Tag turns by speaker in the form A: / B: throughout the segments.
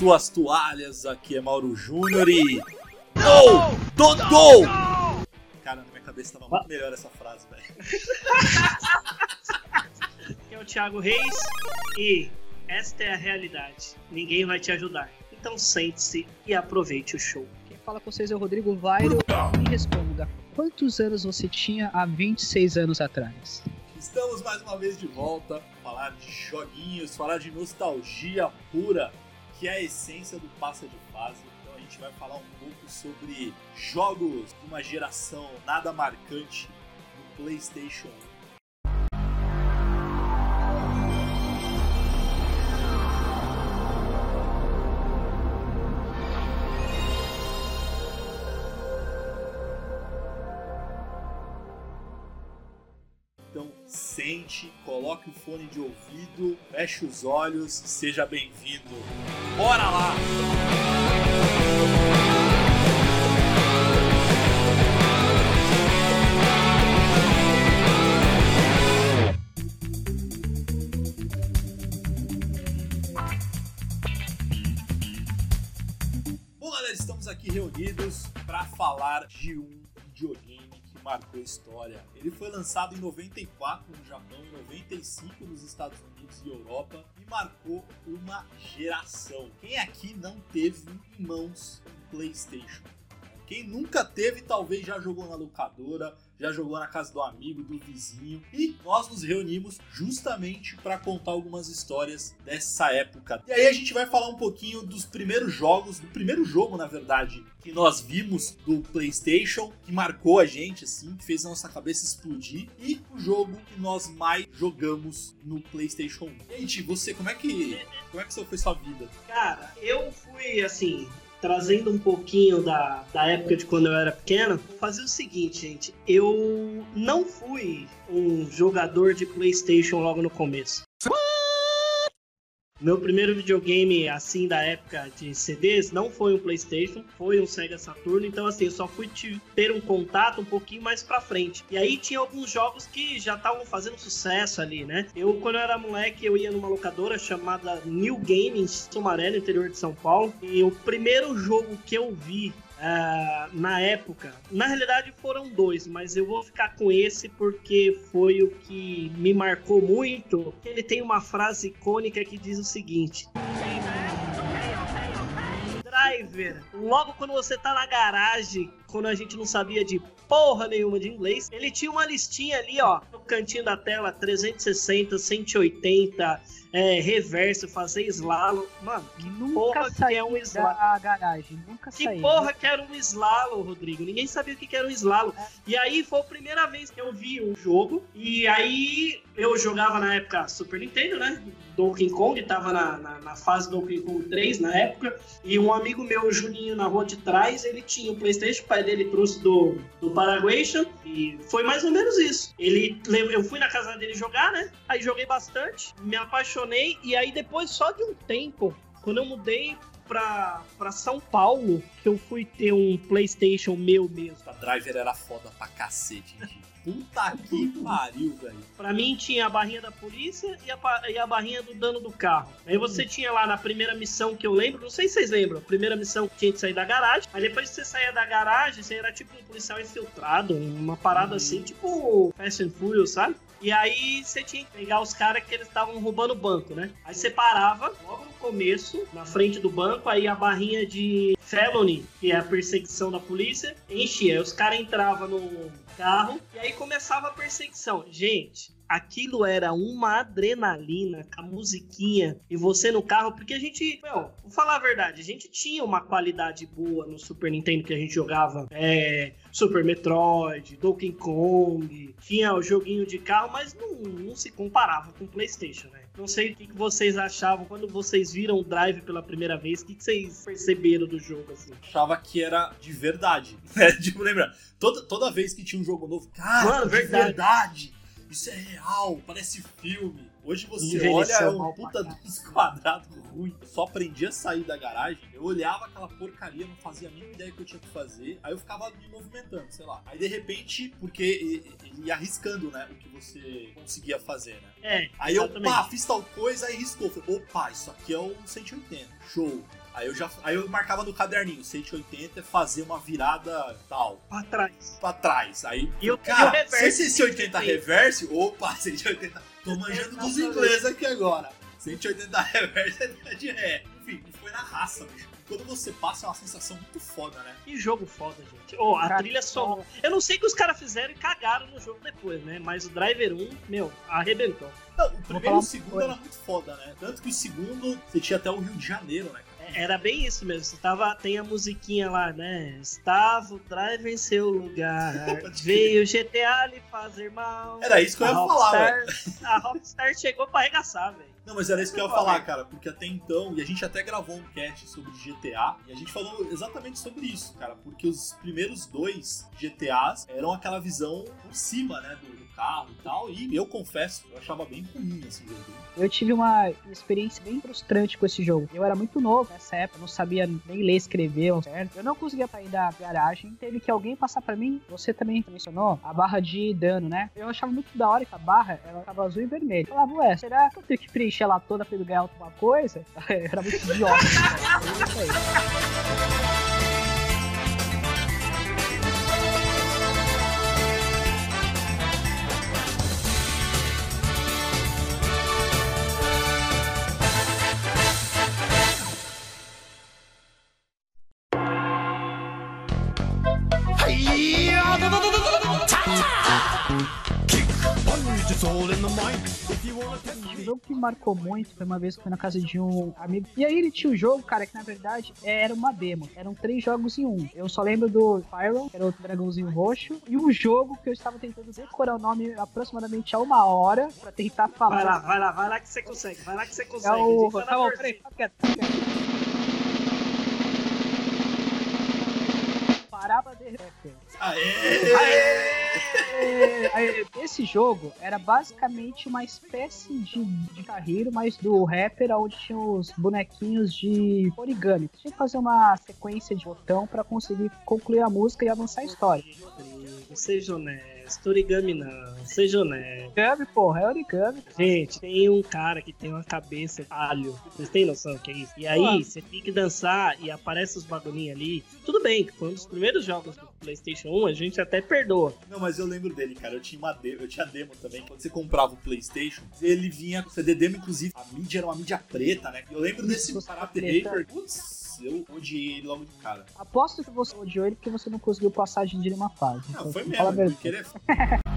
A: Suas toalhas, aqui é Mauro Júnior e. Gol! Dodô! Cara, na minha cabeça tava muito melhor essa frase, velho.
B: Aqui é o Thiago Reis e esta é a realidade. Ninguém vai te ajudar. Então sente-se e aproveite o show.
C: Quem fala com vocês é o Rodrigo Vairo. Me responda, quantos anos você tinha há 26 anos atrás?
A: Estamos mais uma vez de volta para falar de joguinhos, falar de nostalgia pura, que é a essência do passa de fase. Então a gente vai falar um pouco sobre jogos de uma geração nada marcante no PlayStation 1. Sente, coloque o fone de ouvido, feche os olhos, seja bem-vindo. Bora lá! Bom, galera, estamos aqui reunidos para falar de um videogame marcou história. Ele foi lançado em 94 no Japão, em 95 nos Estados Unidos e Europa e marcou uma geração. Quem aqui não teve em mãos um PlayStation? Quem nunca teve, talvez já jogou na locadora, já jogou na casa do amigo, do vizinho. E nós nos reunimos justamente para contar algumas histórias dessa época. E aí a gente vai falar um pouquinho dos primeiros jogos, do primeiro jogo, na verdade, que nós vimos do PlayStation, que marcou a gente, assim, que fez a nossa cabeça explodir, e o jogo que nós mais jogamos no PlayStation 1. Gente, você, como é que, como é que foi sua vida?
B: Cara, eu fui assim, trazendo um pouquinho da, da época de quando eu era pequeno, fazer o seguinte, gente. Eu não fui um jogador de PlayStation logo no começo. Meu primeiro videogame, assim, da época de CDs, não foi um PlayStation, foi um Sega Saturno. Então, assim, eu só fui ter um contato um pouquinho mais pra frente. E aí tinha alguns jogos que já estavam fazendo sucesso ali, né? Eu, quando eu era moleque, eu ia numa locadora chamada New Game, em Sumaré, no interior de São Paulo. E o primeiro jogo que eu vi Uh, na época. Na realidade foram dois, mas eu vou ficar com esse porque foi o que me marcou muito. Ele tem uma frase icônica que diz o seguinte. Logo quando você tá na garagem, quando a gente não sabia de porra nenhuma de inglês, ele tinha uma listinha ali, ó, no cantinho da tela, 360, 180, é, reverso, fazer slalom. Mano, que
C: Nunca
B: porra que é um
C: da
B: slalom?
C: garagem, nunca
B: Que
C: saí.
B: porra que era um slalom, Rodrigo? Ninguém sabia o que era um slalom. E aí foi a primeira vez que eu vi um jogo. E aí eu jogava na época Super Nintendo, né? Donkey Kong, tava na, na, na fase Donkey Kong 3 na época. E um amigo meu, o Juninho, na rua de trás, ele tinha o PlayStation, o pai dele trouxe do, do Paraguation. E foi mais ou menos isso. Ele, eu fui na casa dele jogar, né? Aí joguei bastante, me apaixonei. E aí depois, só de um tempo, quando eu mudei pra São Paulo, que eu fui ter um PlayStation meu mesmo.
A: A Driver era foda pra cacete, gente. Puta que pariu, velho.
B: Pra mim tinha a barrinha da polícia e a, e a barrinha do dano do carro. Aí você tinha lá na primeira missão que eu lembro, não sei se vocês lembram, a primeira missão que tinha que sair da garagem. Aí depois que você saía da garagem, você era tipo um policial infiltrado, uma parada assim, tipo Fast and Furious, sabe? E aí você tinha que pegar os caras que eles estavam roubando o banco, né? Aí você parava logo no começo, na frente do banco, aí a barrinha de felony, que é a perseguição da polícia, enchia. Os caras entravam no carro e aí começava a perseguição. Gente, aquilo era uma adrenalina com a musiquinha e você no carro, porque a gente, meu, vou falar a verdade, a gente tinha uma qualidade boa no Super Nintendo que a gente jogava, é, Super Metroid, Donkey Kong, tinha o joguinho de carro, mas não, não se comparava com o PlayStation, né? Não sei o que que vocês achavam quando vocês viram o Drive pela primeira vez, o que que vocês perceberam do jogo assim?
A: Achava que era de verdade. né? tipo, lembra? Toda, toda vez que tinha um jogo novo, cara,
B: Mano,
A: de
B: verdade.
A: verdade. Isso é real, parece filme. Hoje você
B: Envelheceu
A: olha, é um puta dos quadrados ruim. Eu só aprendi a sair da garagem, eu olhava aquela porcaria, não fazia a mínima ideia que eu tinha que fazer, aí eu ficava me movimentando, sei lá. Aí de repente, porque ele ia arriscando, né, o que você conseguia fazer, né?
B: É,
A: Aí eu, pá, fiz tal coisa, aí riscou. Falei, opa, isso aqui é o 180. Show. Aí eu já aí eu marcava no caderninho, 180 é fazer uma virada tal,
B: Pra trás.
A: pra trás. Aí,
B: E o, e o
A: cara,
B: reverse.
A: 180 reverse, opa, 180. Tô manjando dos ingleses aqui agora. 180 reverse é de ré. Enfim, foi na raça, bicho. Quando você passa é uma sensação muito foda, né?
B: Que jogo foda, gente. Oh, a
C: Cara,
B: trilha sonora. Eu não sei o que os caras fizeram e cagaram no jogo depois, né? Mas o Driver 1, meu, arrebentou.
A: Não, o primeiro e o segundo era muito foda, né? Tanto que o segundo, você tinha até o Rio de Janeiro, né?
B: Era bem isso mesmo. Você tava, tem a musiquinha lá, né? Estava o Driver em seu lugar. Veio o GTA lhe fazer mal.
A: Era isso que eu ia
B: a
A: falar, velho.
B: A Rockstar chegou pra arregaçar, velho.
A: Não, mas era isso que eu ia
B: Fala
A: falar, cara, porque até então, e a gente até gravou um cast sobre GTA, e a gente falou exatamente sobre isso, cara, porque os primeiros dois GTAs eram aquela visão por cima, né, do, carro e tal, e eu confesso, eu achava bem ruim esse jogo.
C: Eu tive uma experiência bem frustrante com esse jogo. Eu era muito novo nessa época, não sabia nem ler escrever, certo? Eu não conseguia sair da garagem, teve que alguém passar pra mim. Você também mencionou a barra de dano, né? Eu achava muito da hora que a barra ela tava azul e vermelha. Eu falava, ué, será que eu tenho que preencher ela toda pra ele ganhar alguma coisa? era muito idiota. cara. Eu não sei. Um jogo que me marcou muito foi uma vez que eu fui na casa de um amigo. E aí ele tinha um jogo, cara, que na verdade era uma demo. Eram três jogos em um. Eu só lembro do Pyro, que era o dragãozinho roxo, e um jogo que eu estava tentando decorar o nome aproximadamente há uma hora pra tentar falar.
B: Vai lá, vai lá, vai lá que você consegue. Vai lá que você
C: É
B: consegue.
C: o.
B: A gente tá
C: bom, peraí, fica de.
A: Aê!
C: Aí, Esse jogo era basicamente uma espécie de, de carreiro, mas do rapper, onde tinha os bonequinhos de origami. Tinha que fazer uma sequência de botão pra conseguir concluir a música e avançar a história.
B: Seja honesto. Origami não. Seja honesto.
C: Origami, porra, é origami.
B: Gente, tem um cara que tem uma cabeça de alho. Vocês têm noção do que é isso? E aí, você tem que dançar e aparece os bagulhinhos ali. Tudo bem, que foi um dos primeiros jogos do PlayStation 1, a gente até perdoa.
A: Não, mas eu lembro dele, cara. Eu tinha uma demo, eu tinha demo também. Quando você comprava o PlayStation, ele vinha com CD demo, inclusive. A mídia era uma mídia preta, né? Eu lembro desse Karate
C: preta.
A: Paper. Putz, eu odiei ele logo de cara.
C: Aposto que você odiou ele porque você não conseguiu passagem de nenhuma fase.
A: Não,
C: Então,
A: foi mesmo, porque ele é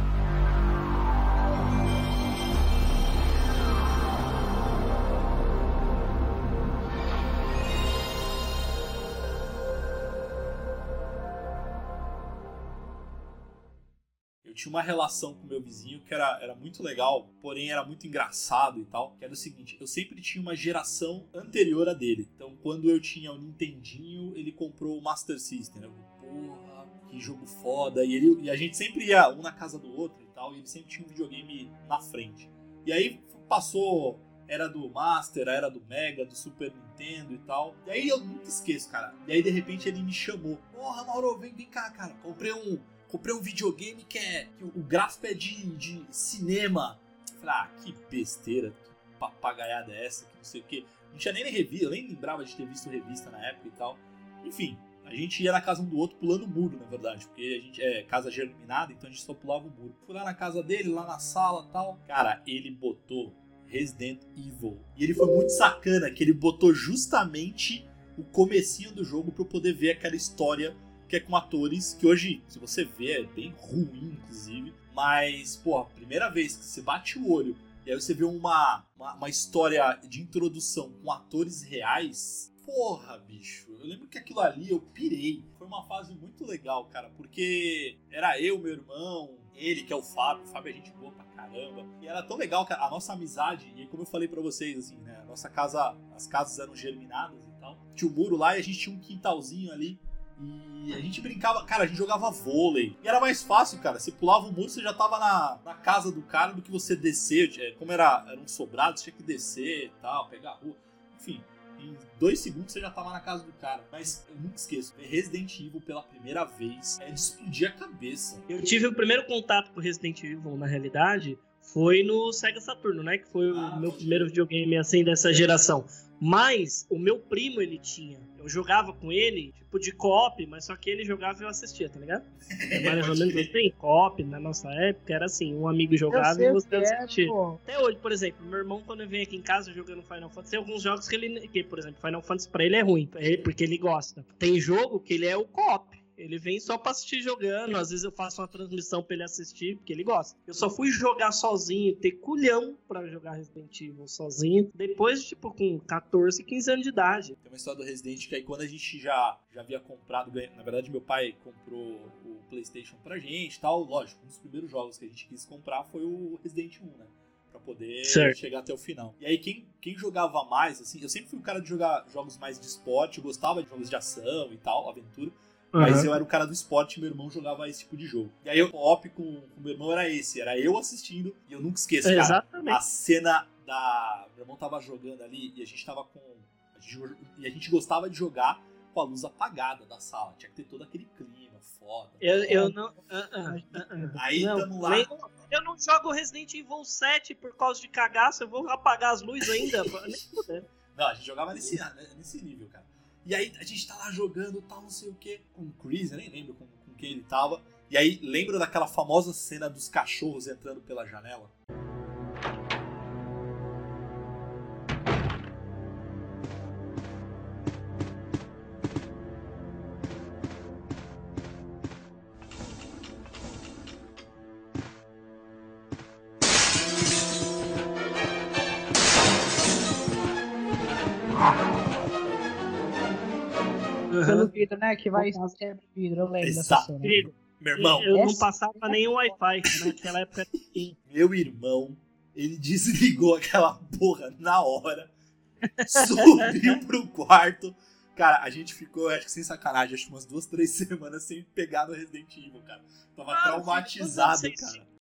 A: tinha uma relação com meu vizinho que era, era muito legal, porém era muito engraçado e tal. Que era o seguinte: eu sempre tinha uma geração anterior a dele. Então, quando eu tinha o Nintendinho, ele comprou o Master System. né? Eu, porra, que jogo foda. E, ele, e a gente sempre ia um na casa do outro e tal. E ele sempre tinha um videogame na frente. E aí passou. Era do Master, era do Mega, do Super Nintendo e tal. E aí eu nunca esqueço, cara. E aí de repente ele me chamou. Porra, Mauro, vem, vem cá, cara. Comprei um, comprei um videogame que é. que o gráfico é de, de cinema. Eu Falei, ah, que besteira, que papagaiada é essa, que não sei o quê. Não tinha nem revista, eu nem lembrava de ter visto revista na época e tal. Enfim, a gente ia na casa um do outro pulando o muro, na verdade, porque a gente é casa germinada, então a gente só pulava o muro. Fui lá na casa dele, lá na sala tal. Cara, ele botou Resident Evil. E ele foi muito sacana, que ele botou justamente o comecinho do jogo para eu poder ver aquela história que é com atores que hoje, se você vê, é bem ruim, inclusive. Mas, pô, primeira vez que você bate o olho e aí você vê uma, uma, uma história de introdução com atores reais. Porra, bicho. Eu lembro que aquilo ali eu pirei. Foi uma fase muito legal, cara, porque era eu, meu irmão, ele que é o Fábio. O Fábio é gente boa pra caramba. E era tão legal que a nossa amizade, e como eu falei pra vocês, assim, né? Nossa casa, as casas eram germinadas e tal. Tinha um muro lá e a gente tinha um quintalzinho ali. E a gente brincava, cara, a gente jogava vôlei. E era mais fácil, cara. Você pulava o muro, você já tava na, na casa do cara do que você descer. É, como era, era um sobrado, você tinha que descer e tal, pegar a rua. Enfim, em dois segundos você já tava na casa do cara. Mas eu nunca esqueço, ver Resident Evil pela primeira vez é de explodir a cabeça.
B: Eu tive o primeiro contato com Resident Evil, na realidade, foi no Sega Saturno, né? Que foi ah, o meu primeiro videogame assim dessa geração. Mas o meu primo ele tinha. Eu jogava com ele, tipo de co-op, mas só que ele jogava e eu assistia, tá ligado? É mais ou menos assim, co-op na nossa época era assim, um amigo jogava e você é, assistia. É, Até hoje, por exemplo, meu irmão quando vem aqui em casa jogando Final Fantasy, tem alguns jogos que ele, que, por exemplo, Final Fantasy pra ele é ruim, porque ele gosta. Tem jogo que ele é o co-op. Ele vem só pra assistir jogando. Às vezes eu faço uma transmissão pra ele assistir, porque ele gosta. Eu só fui jogar sozinho, ter culhão pra jogar Resident Evil sozinho. Depois, tipo, com 14, 15 anos de idade.
A: Tem uma história do Resident que aí quando a gente já, já havia comprado. Na verdade, meu pai comprou o PlayStation pra gente tal. Lógico, um dos primeiros jogos que a gente quis comprar foi o Resident 1, né? Pra poder certo. chegar até o final. E aí, quem, quem jogava mais, assim, eu sempre fui um cara de jogar jogos mais de esporte, gostava de jogos de ação e tal, aventura. Mas uhum. eu era o cara do esporte e meu irmão jogava esse tipo de jogo. E aí o op com o meu irmão era esse, era eu assistindo, e eu nunca esqueço, cara, Exatamente. a cena da. Meu irmão tava jogando ali e a gente tava com. A gente, e a gente gostava de jogar com a luz apagada da sala. Tinha que ter todo aquele clima foda.
B: Eu, eu não. Uh, uh, uh,
A: aí não, tamo lá.
B: eu não jogo Resident Evil 7 por causa de cagaço, eu vou apagar as luzes ainda.
A: não, a gente jogava nesse, nesse nível, cara. E aí a gente tá lá jogando tal, não sei o que, com o Chris, eu nem lembro com, com quem ele tava. E aí lembra daquela famosa cena dos cachorros entrando pela janela?
C: Vidro, né? Que vai ser vidro, eu lembro Exato. dessa cena.
A: Meu irmão.
B: Eu não passava nem o Wi-Fi, naquela época.
A: Meu irmão, ele desligou aquela porra na hora, subiu pro quarto. Cara, a gente ficou, acho que sem sacanagem, acho que umas duas, três semanas sem pegar no Resident Evil, cara. Tava ah, traumatizado, cara.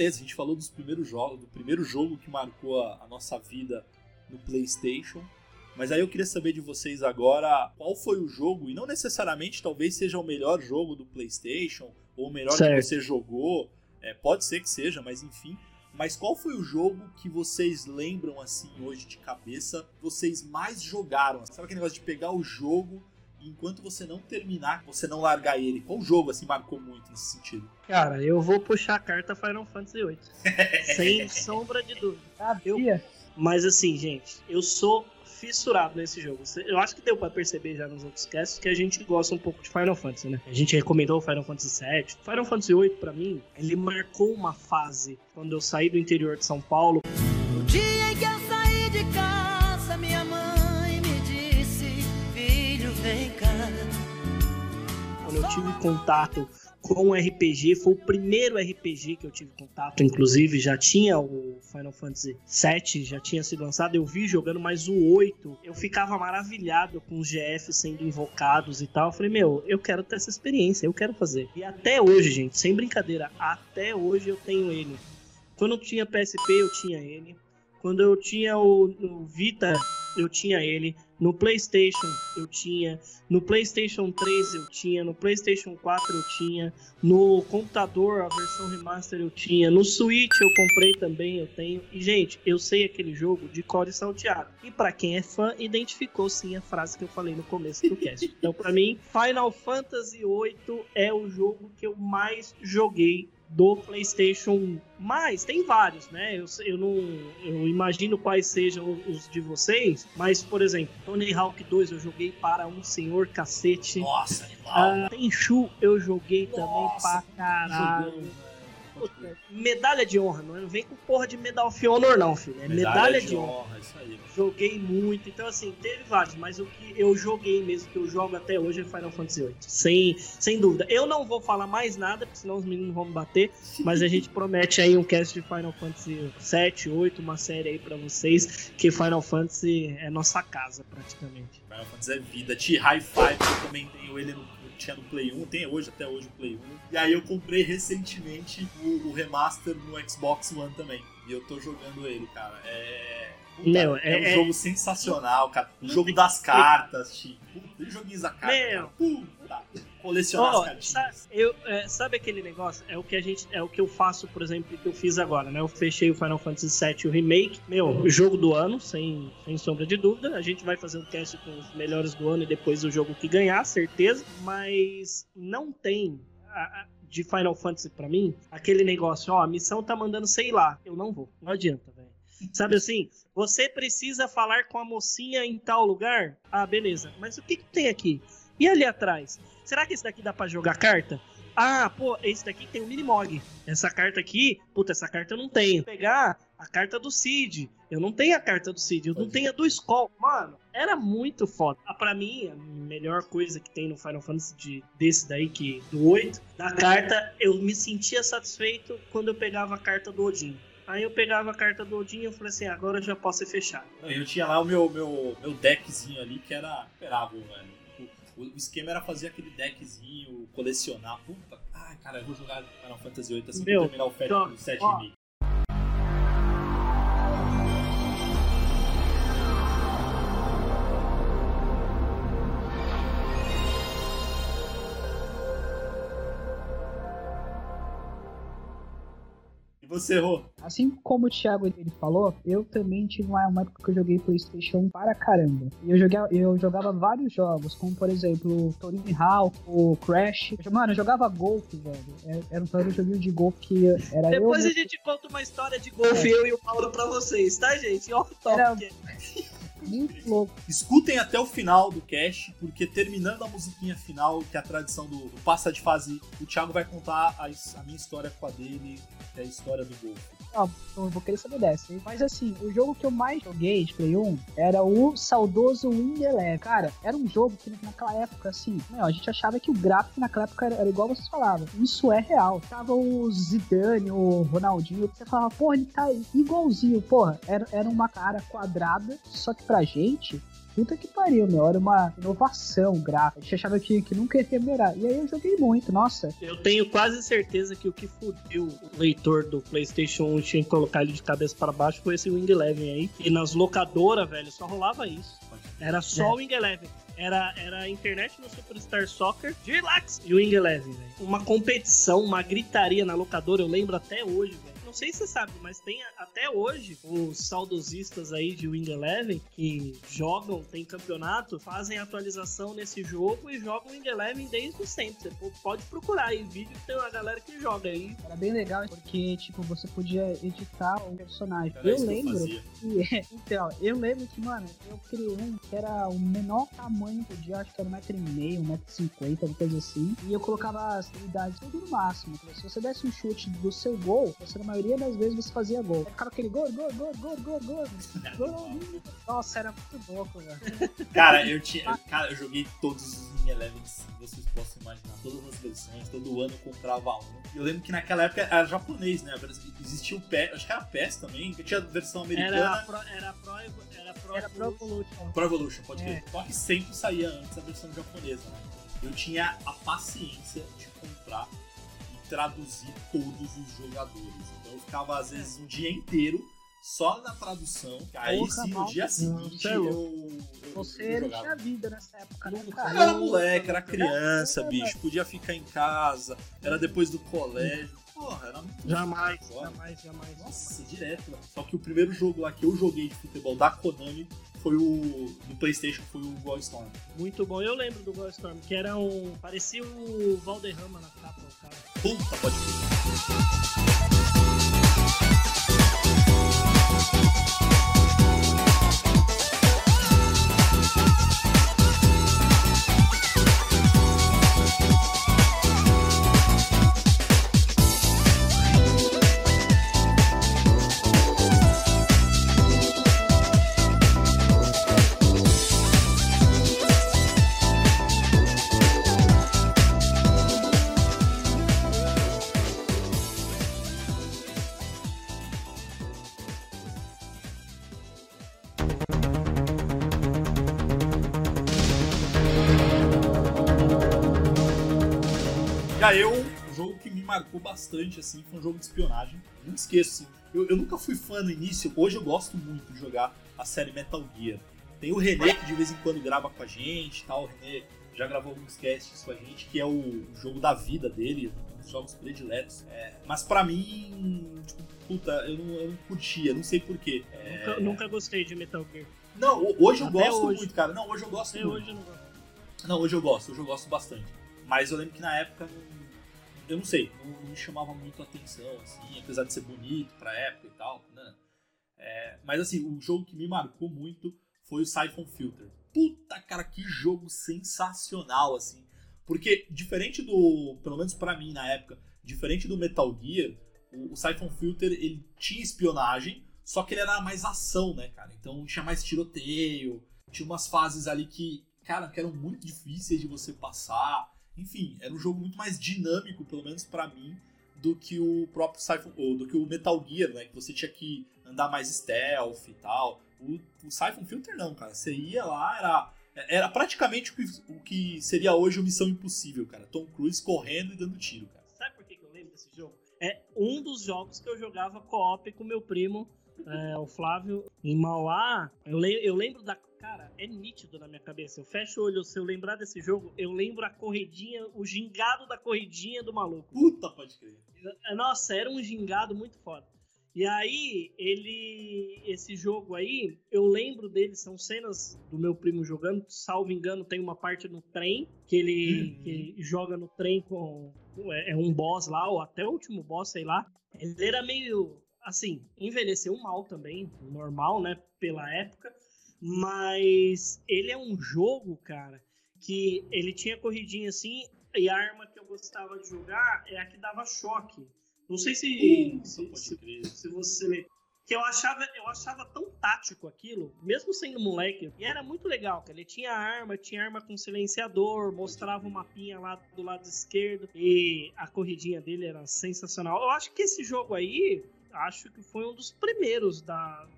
A: Beleza, a gente falou dos primeiros jogos, do primeiro jogo que marcou a, a nossa vida no PlayStation. Mas aí eu queria saber de vocês agora qual foi o jogo, e não necessariamente talvez seja o melhor jogo do PlayStation, ou o melhor certo. que você jogou, é, pode ser que seja, mas enfim. Mas qual foi o jogo que vocês lembram assim hoje de cabeça, vocês mais jogaram? Sabe aquele negócio de pegar o jogo enquanto você não terminar, você não largar ele. Qual jogo assim marcou muito nesse sentido?
B: Cara, eu vou puxar a carta Final Fantasy VIII. sem sombra de dúvida. Eu, mas assim, gente, eu sou fissurado nesse jogo. Eu acho que deu para perceber já nos outros casts que a gente gosta um pouco de Final Fantasy, né? A gente recomendou o Final Fantasy VII. Final Fantasy VIII, para mim, ele marcou uma fase quando eu saí do interior de São Paulo. Tive contato com RPG, foi o primeiro RPG que eu tive contato, inclusive já tinha o Final Fantasy VII, já tinha sido lançado, eu vi jogando, mas o 8, eu ficava maravilhado com os GF sendo invocados e tal, eu falei, meu, eu quero ter essa experiência, eu quero fazer. E até hoje, gente, sem brincadeira, até hoje eu tenho ele. Quando eu tinha PSP, eu tinha ele. Quando eu tinha o, o Vita, eu tinha ele. No PlayStation eu tinha, no PlayStation 3 eu tinha, no PlayStation 4 eu tinha, no computador a versão remaster eu tinha, no Switch eu comprei também, eu tenho. E gente, eu sei aquele jogo de core salteado. E para quem é fã, identificou sim a frase que eu falei no começo do cast. Então, para mim, Final Fantasy VIII é o jogo que eu mais joguei do PlayStation. Mas tem vários, né? Eu, eu não eu imagino quais sejam os de vocês, mas por exemplo, Tony Hawk 2 eu joguei para um senhor cacete.
A: Nossa,
B: animal. Uh, Tenchu eu joguei Nossa, também pra caralho. Jogando medalha de honra, não vem com porra de Medal of Honor, não, filho. É medalha, medalha de, de, honra. honra. Isso aí. Joguei muito, então assim, teve vários, mas o que eu joguei mesmo, que eu jogo até hoje é Final Fantasy VIII. Sem, sem dúvida. Eu não vou falar mais nada, porque senão os meninos vão me bater, mas a gente promete aí um cast de Final Fantasy 7, 8, uma série aí pra vocês, que Final Fantasy é nossa casa, praticamente.
A: Final Fantasy é vida. T-High Five, eu também tenho ele no tinha no Play 1, tem hoje até hoje o Play 1. E aí eu comprei recentemente o, o remaster no Xbox One também. E eu tô jogando ele, cara. É. Meu, é, é, um é- jogo sensacional, cara. O jogo das cartas, tipo. Puta, joguinhos da carta. Meu. Puta colecionar oh, as cartinhas.
B: eu, é, sabe aquele negócio? É o que a gente, é o que eu faço, por exemplo, que eu fiz agora, né? Eu fechei o Final Fantasy VII o remake, meu, jogo do ano, sem, sem sombra de dúvida. A gente vai fazer um teste com os melhores do ano e depois o jogo que ganhar, certeza. Mas não tem a, a, de Final Fantasy para mim aquele negócio, ó, a missão tá mandando sei lá, eu não vou, não adianta, velho. Sabe assim, você precisa falar com a mocinha em tal lugar? Ah, beleza. Mas o que, que tem aqui? E ali atrás? será que esse daqui dá para jogar carta? Ah, pô, esse daqui tem o um Minimog. Essa carta aqui, puta, essa carta eu não tenho. Vou pegar a carta do Cid. Eu não tenho a carta do Cid, eu não tenho a do Skull. Mano, era muito foda. Ah, pra mim, a melhor coisa que tem no Final Fantasy de, desse daí, que do 8, da carta, eu me sentia satisfeito quando eu pegava a carta do Odin. Aí eu pegava a carta do Odin e eu falei assim, agora eu já posso fechar.
A: Eu tinha lá o meu, meu, meu deckzinho ali que era esperável, velho. O esquema era fazer aquele deckzinho, colecionar. Puta, ai, cara, eu vou jogar Final Fantasy VIII assim Meu, que terminar o Fat então, 7 Remake. Você errou.
C: Assim como o Thiago ele falou, eu também tive uma época que eu joguei PlayStation para caramba. E eu, joguei, eu jogava vários jogos, como por exemplo Tony Hawk, o Crash. Mano, eu jogava golfe, velho. Era um joguinho de golfe que era
B: Depois
C: eu...
B: a gente conta uma história de golfe, é. eu e o Paulo, pra vocês, tá, gente? Off top. Era...
C: Muito louco.
A: Escutem até o final do cast, porque terminando a musiquinha final, que é a tradição do, do passa de fase, o Thiago vai contar a, a minha história com a dele, que é a história do golfe.
C: Não, eu vou querer saber dessa. Mas assim, o jogo que eu mais joguei de Play 1 era o saudoso Wing Eleven. Cara, era um jogo que naquela época, assim, meu, a gente achava que o gráfico naquela época era, era igual vocês falavam. Isso é real. Tava o Zidane, o Ronaldinho, você falava, porra, ele tá igualzinho, porra. Era, era uma cara quadrada, só que pra gente, puta que pariu, meu. Era uma inovação gráfica. A gente achava que, que nunca ia melhorar. E aí eu joguei muito, nossa.
B: Eu tenho quase certeza que o que fudeu o leitor do PlayStation 1 tinha que colocar ele de cabeça para baixo foi esse Wing Eleven aí. E nas locadoras, velho, só rolava isso. Era só é. o Wing Eleven. Era, era a internet no Superstar Soccer, Relax e o Wing Eleven, velho. Uma competição, uma gritaria na locadora, eu lembro até hoje, velho não sei se você sabe, mas tem até hoje os saudosistas aí de Wing Eleven que jogam, tem campeonato, fazem atualização nesse jogo e jogam Wing Eleven desde sempre. Você pode procurar aí vídeo tem uma galera que joga aí.
C: Era bem legal porque, tipo, você podia editar um personagem. Era eu lembro que, então, eu lembro que, mano, eu criei um que era o menor tamanho que podia, acho que era um metro e meio, um metro e cinquenta, uma coisa assim. E eu colocava as habilidades tudo no máximo. Se você desse um chute do seu gol, você na maioria maioria das vezes você fazia gol. Ficava aquele gol, gol, gol, gol, gol, gol. gol. Nossa, era muito louco, velho.
A: Cara, eu tinha. Cara, eu joguei todos os Mini Elevens que vocês possam imaginar, todas as versões, todo ano eu comprava um. Eu lembro que naquela época era japonês, né? Existia o PES, acho que era PES também, que tinha a versão americana.
B: Era Pro, era Pro, era Pro, era Pro Evolution.
A: Pro Evolution, pode é. Só que sempre saía antes a versão japonesa, né? Eu tinha a paciência de comprar traduzir todos os jogadores. Então eu ficava, às vezes, um dia inteiro só na tradução. Aí
C: Porra,
A: sim, no dia seguinte
B: é
A: eu, eu,
C: Você
A: eu
C: tinha vida nessa época, né,
A: Eu era moleque, era criança,
C: É,
A: bicho. Podia ficar em casa, era depois do colégio. Porra, era muito
B: Jamais, jamais, jamais.
A: Nossa, direto. Só que o primeiro jogo lá que eu joguei de futebol da Konami foi o. do Playstation, foi o Goldstorm.
B: Muito bom. Eu lembro do Ghost Storm, que era um. parecia o Valderrama na capa, cara.
A: Puta, pode crer. Marcou bastante, assim, foi um jogo de espionagem. Nunca esqueço, assim. Eu, eu nunca fui fã no início, hoje eu gosto muito de jogar a série Metal Gear. Tem o René que de vez em quando grava com a gente e tal. O René já gravou alguns casts com a gente, que é o, o jogo da vida dele, um dos jogos prediletos. É, mas pra mim, tipo, puta, eu não, eu não curtia, não sei porquê. É,
B: Nunca, nunca gostei de Metal Gear.
A: Não, ho- hoje eu
B: Até
A: gosto
B: hoje.
A: muito, cara. Não, hoje eu gosto
B: Até
A: muito.
B: hoje eu não gosto.
A: Não, hoje eu gosto, hoje eu gosto bastante. Mas eu lembro que na época não- eu não sei, não, me chamava muito a atenção, assim, apesar de ser bonito pra época e tal. Né? É, mas assim, o jogo que me marcou muito foi o Siphon Filter. Puta, cara, que jogo sensacional, assim. Porque diferente do, pelo menos pra mim na época, diferente do Metal Gear, o, o Siphon Filter ele tinha espionagem, só que ele era mais ação, né, cara? Então tinha mais tiroteio, tinha umas fases ali que, cara, que eram muito difíceis de você passar. Enfim, era um jogo muito mais dinâmico, pelo menos pra mim, do que o próprio Siphon, ou do que o Metal Gear, né? Que você tinha que andar mais stealth e tal. O, o Siphon Filter não, cara. Você ia lá, era, era praticamente o que, o que seria hoje o Missão Impossível, cara. Tom Cruise correndo e dando tiro, cara.
B: Sabe por que eu lembro desse jogo? É um dos jogos que eu jogava co-op com meu primo, é, o Flávio, em Mauá. Eu, le- eu lembro da. Cara, é nítido na minha cabeça. Eu fecho o olho, se eu lembrar desse jogo, eu lembro a corridinha, o gingado da corridinha do maluco.
A: Puta, pode crer.
B: É, Nossa, era um gingado muito foda. E aí, ele. Esse jogo aí, eu lembro dele, são cenas do meu primo jogando. Salvo engano, tem uma parte no trem que ele,
A: Uhum.
B: que ele joga no trem com. É é um boss lá, ou até o último boss, sei lá. Ele era meio. Assim, envelheceu mal também, normal, né? Pela época. Mas ele é um jogo, cara, que ele tinha corridinha assim, e a arma que eu gostava de jogar é a que dava choque. Não sei se, se, se, se você. Que eu achava, eu achava tão tático aquilo, mesmo sendo moleque. E era muito legal, cara. Ele tinha arma, tinha arma com silenciador, mostrava o mapinha lá do lado esquerdo. E a corridinha dele era sensacional. Eu acho que esse jogo aí, acho que foi um dos primeiros da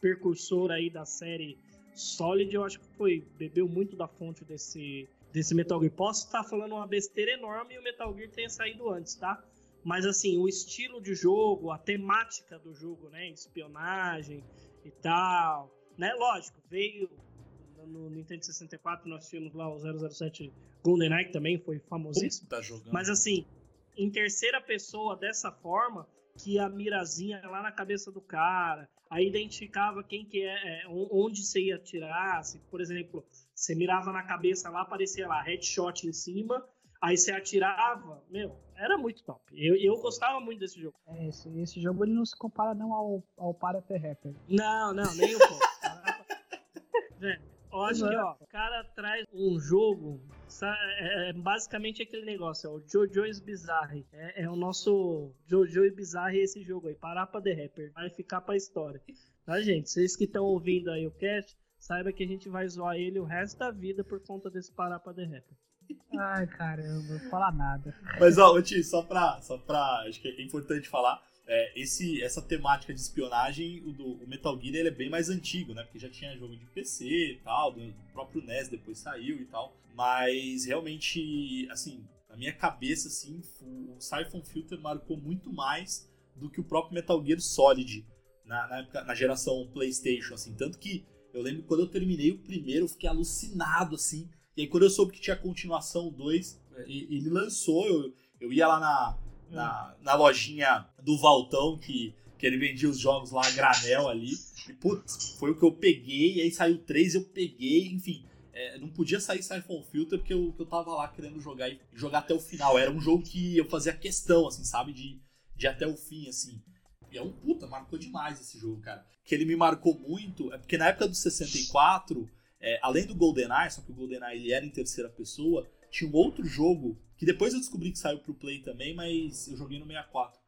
B: percursor aí da série Solid. Eu acho que foi, bebeu muito da fonte desse, desse Metal Gear. Posso estar falando uma besteira enorme e o Metal Gear tenha saído antes, tá? Mas assim, o estilo de jogo, a temática do jogo, né? Espionagem e tal. Né? Lógico, veio no Nintendo 64, nós tínhamos lá o 007 GoldenEye, que também foi famosíssimo.
A: Puta jogando.
B: Mas assim, em terceira pessoa, dessa forma, que a mirazinha lá na cabeça do cara, aí identificava quem que é, é, on- onde você ia atirar. Se, por exemplo, você mirava na cabeça lá, aparecia lá, headshot em cima, aí você atirava, meu, era muito top. Eu, eu gostava muito desse jogo.
C: É, esse, esse jogo ele não se compara não ao, ao Parapet Rapper.
B: Não, não, nem um pouco. Velho, eu acho que, ó, o cara traz um jogo, sa- é, é basicamente aquele negócio, é o Jojo's Bizarre. É, é o nosso Jojo Bizarre esse jogo aí, Parapa The Rapper. Vai ficar pra história. Tá, gente? Vocês que estão ouvindo aí o cast, saiba que a gente vai zoar ele o resto da vida por conta desse Parapa The Rapper.
C: Ai, caramba, não vou falar nada.
A: Mas, ó, ô, Ti, só pra, só pra. Acho que é importante falar. É, esse, essa temática de espionagem, o, do, o Metal Gear ele é bem mais antigo, né? Porque já tinha jogo de PC e tal, do, do próprio NES depois saiu e tal. Mas realmente, assim, na minha cabeça, assim, o, Siphon Filter marcou muito mais do que o próprio Metal Gear Solid. na, na, época, na geração PlayStation, assim. Tanto que eu lembro que quando eu terminei o primeiro, eu fiquei alucinado, assim. E aí quando eu soube que tinha continuação 2, ele lançou, eu, eu ia lá na, na, na, lojinha do Valtão, que, que ele vendia os jogos lá a granel ali. E, putz, foi o que eu peguei, aí saiu três, eu peguei, enfim. É, não podia sair Siphon Filter porque eu, eu tava lá querendo jogar e jogar até o final. Era um jogo que eu fazia questão, assim, sabe? De, de até o fim, assim. E é um puta, marcou demais esse jogo, cara. Que ele me marcou muito, é porque na época do 64, é, além do GoldenEye, só que o GoldenEye ele era em terceira pessoa, tinha um outro jogo, que depois eu descobri que saiu pro Play também, mas eu joguei no 64.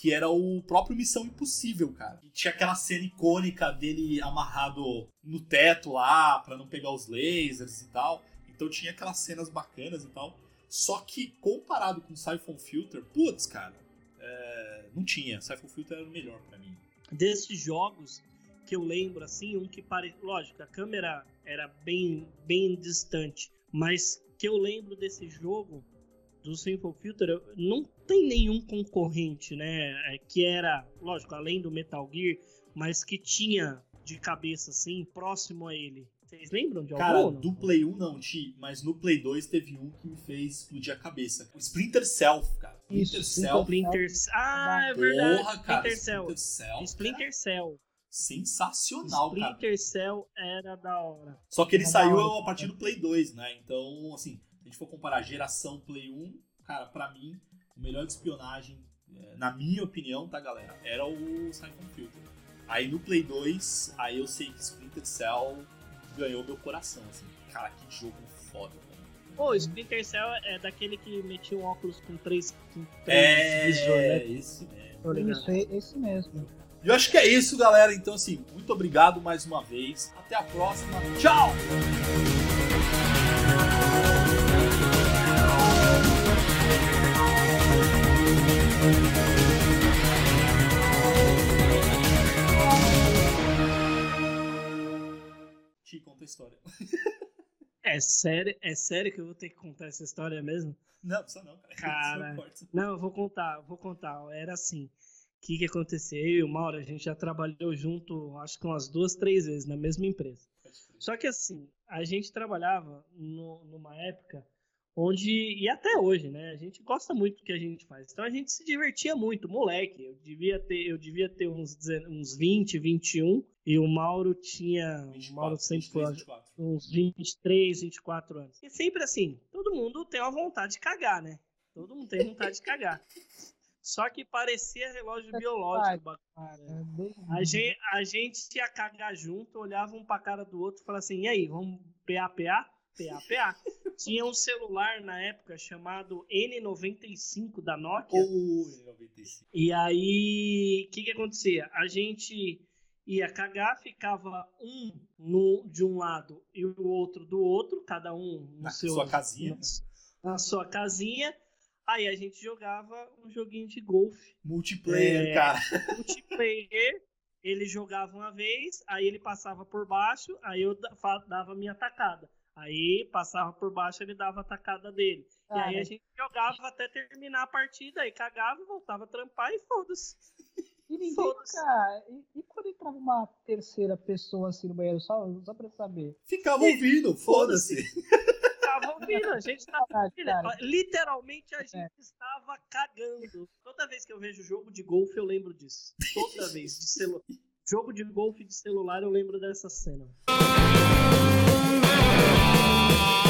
A: Que era o próprio Missão Impossível, cara. E tinha aquela cena icônica dele amarrado no teto lá, para não pegar os lasers e tal. Então tinha aquelas cenas bacanas e tal. Só que comparado com Siphon Filter, putz, cara, é, não tinha. Siphon Filter era o melhor para mim.
B: Desses jogos que eu lembro, assim, um que parece. Lógico, a câmera era bem, bem distante, mas que eu lembro desse jogo, do Simple Filter, não tem nenhum concorrente, né? É, que era, lógico, além do Metal Gear, mas que tinha de cabeça, assim, próximo a ele. Vocês lembram de algum?
A: Cara, do Play 1 não, Ti, mas no Play 2 teve um que me fez explodir a cabeça. O Splinter Cell, cara.
B: Splinter Cell. Splinter Cell. Ah, é verdade. Porra, cara. Splinter Cell. Splinter Cell. Splinter Cell.
A: Sensacional,
B: Splinter
A: cara.
B: Splinter Cell era da hora.
A: Só que ele era saiu a partir do Play 2, né? Então, assim, a gente for comparar geração Play 1, cara, pra mim, o melhor de espionagem, é, na minha opinião, tá, galera? Era o Siphon Filter. Aí no Play 2, aí eu sei que Splinter Cell ganhou meu coração, assim. Cara, que jogo foda,
B: Pô, Splinter Cell é daquele que metia um óculos com três, com três é, visor, né?
A: esse mesmo.
C: Isso, esse mesmo.
A: E eu acho que é isso, galera. Então, assim, muito obrigado mais uma vez. Até a próxima. Tchau! Te conta a história.
B: É sério, é sério que eu vou ter que contar essa história mesmo?
A: Não, precisa não, cara.
B: Cara, não, eu vou contar, vou contar. Era assim. O que, que aconteceu? Eu e o Mauro, a gente já trabalhou junto, acho que umas duas, três vezes na mesma empresa. Só que assim, a gente trabalhava no, numa época onde, e até hoje, né? A gente gosta muito do que a gente faz. Então a gente se divertia muito, moleque. Eu devia ter, eu devia ter uns, uns 20, 21, e o Mauro tinha. 24, o Mauro sempre 23, foi uns 23, 24 anos. E sempre assim, todo mundo tem uma vontade de cagar, né? Todo mundo tem vontade de cagar. Só que parecia relógio é biológico, cara. É a gente, a gente ia cagar junto, olhava um pra cara do outro e falava assim: e aí, vamos PA, PA, Tinha um celular na época chamado N95 da Nokia.
A: Oh, N95.
B: E aí, o que que acontecia? A gente ia cagar, ficava um no, de um lado e o outro do outro, cada um no
A: na
B: seu,
A: sua casinha.
B: Na, na, sua casinha. Aí a gente jogava um joguinho de golfe.
A: Multiplayer, é, cara.
B: Multiplayer. Ele jogava uma vez, aí ele passava por baixo, aí eu dava minha tacada. Aí passava por baixo, ele dava a tacada dele. Ah, e aí a gente jogava até terminar a partida, aí cagava, voltava a trampar e foda-se.
C: E ninguém nunca. E, e, quando entrava uma terceira pessoa assim no banheiro, só, só pra saber?
A: Ficava ouvindo, foda-se.
B: Ficava ouvindo, a gente tava. Literalmente a gente é. estava cagando. Toda vez que eu vejo jogo de golfe, eu lembro disso. Toda vez. De celu... Jogo de golfe de celular, eu lembro dessa cena. Música